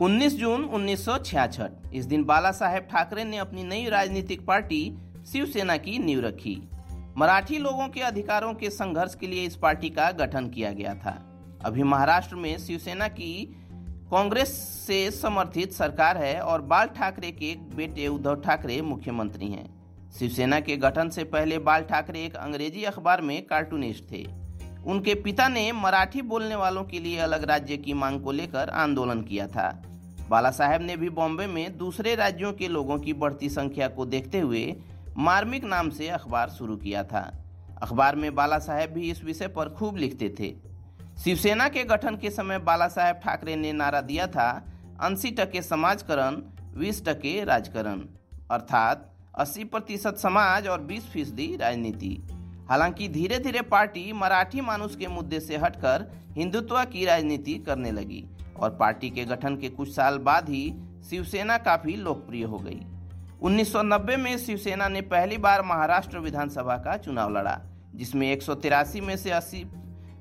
19 जून 1966 इस दिन बाला साहेब ठाकरे ने अपनी नई राजनीतिक पार्टी शिवसेना की नींव रखी। मराठी लोगों के अधिकारों के संघर्ष के लिए इस पार्टी का गठन किया गया था। अभी महाराष्ट्र में शिवसेना की कांग्रेस से समर्थित सरकार है और बाल ठाकरे के बेटे उद्धव ठाकरे मुख्यमंत्री हैं। शिवसेना के गठन से पहले बाल ठाकरे एक अंग्रेज़ी अखबार में कार्टूनिस्ट थे। उनके पिता ने मराठी बोलने वालों के लिए अलग राज्य की मांग को लेकर आंदोलन किया था। बाला साहेब ने भी बॉम्बे में दूसरे राज्यों के लोगों की बढ़ती संख्या को देखते हुए मार्मिक नाम से अखबार शुरू किया था। अखबार में बाला साहेब भी इस विषय पर खूब लिखते थे। शिवसेना के गठन के समय बाला साहेब ठाकरे ने नारा दिया था, अस्सी टके समाजकरण, बीस टके राजकरण। अर्थात 80 प्रतिशत समाज और 20 फ़ीसदी राजनीति। हालाँकि धीरे धीरे पार्टी मराठी मानुष के मुद्दे से हटकर हिंदुत्व की राजनीति करने लगी और पार्टी के गठन के कुछ साल बाद ही शिवसेना काफ़ी लोकप्रिय हो गई। 1990 में शिवसेना ने पहली बार महाराष्ट्र विधानसभा का चुनाव लड़ा, जिसमें एक सौ तिरासी में से 80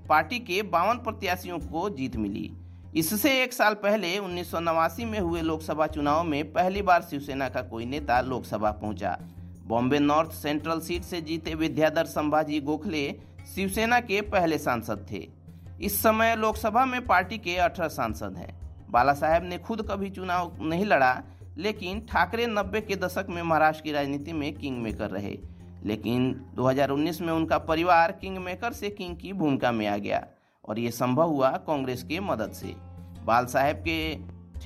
पार्टी के बावन प्रत्याशियों को जीत मिली। इससे एक साल पहले उन्नीस सौ नवासी में हुए लोकसभा चुनाव में पहली बार शिवसेना का कोई नेता लोकसभा पहुँचा। बॉम्बे नॉर्थ सेंट्रल सीट से जीते विद्याधर संभाजी गोखले शिवसेना के पहले सांसद थे। इस समय लोकसभा में पार्टी के अठारह सांसद हैं। बाला साहेब ने खुद कभी चुनाव नहीं लड़ा, लेकिन ठाकरे नब्बे के दशक में महाराष्ट्र की राजनीति में किंग मेकर रहे। लेकिन 2019 में उनका परिवार किंग मेकर से किंग की भूमिका में आ गया, और ये संभव हुआ कांग्रेस के मदद से। बाल साहेब के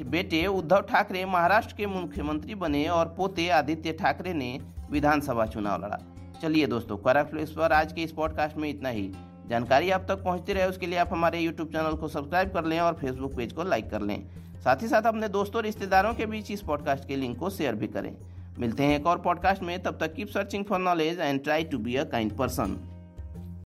बेटे उद्धव ठाकरे महाराष्ट्र के मुख्यमंत्री बने और पोते आदित्य ठाकरे ने विधानसभा चुनाव लड़ा। चलिए दोस्तों करंट इस पर आज के इस पॉडकास्ट में इतना ही। जानकारी आप तक पहुँचती रहे, उसके लिए आप हमारे यूट्यूब चैनल को सब्सक्राइब कर लें और फेसबुक पेज को लाइक कर लें। साथ ही साथ अपने दोस्तों रिश्तेदारों के बीच इस पॉडकास्ट के लिंक को शेयर भी करें। मिलते हैं एक और पॉडकास्ट में, तब तक keep searching for knowledge and try to be a kind person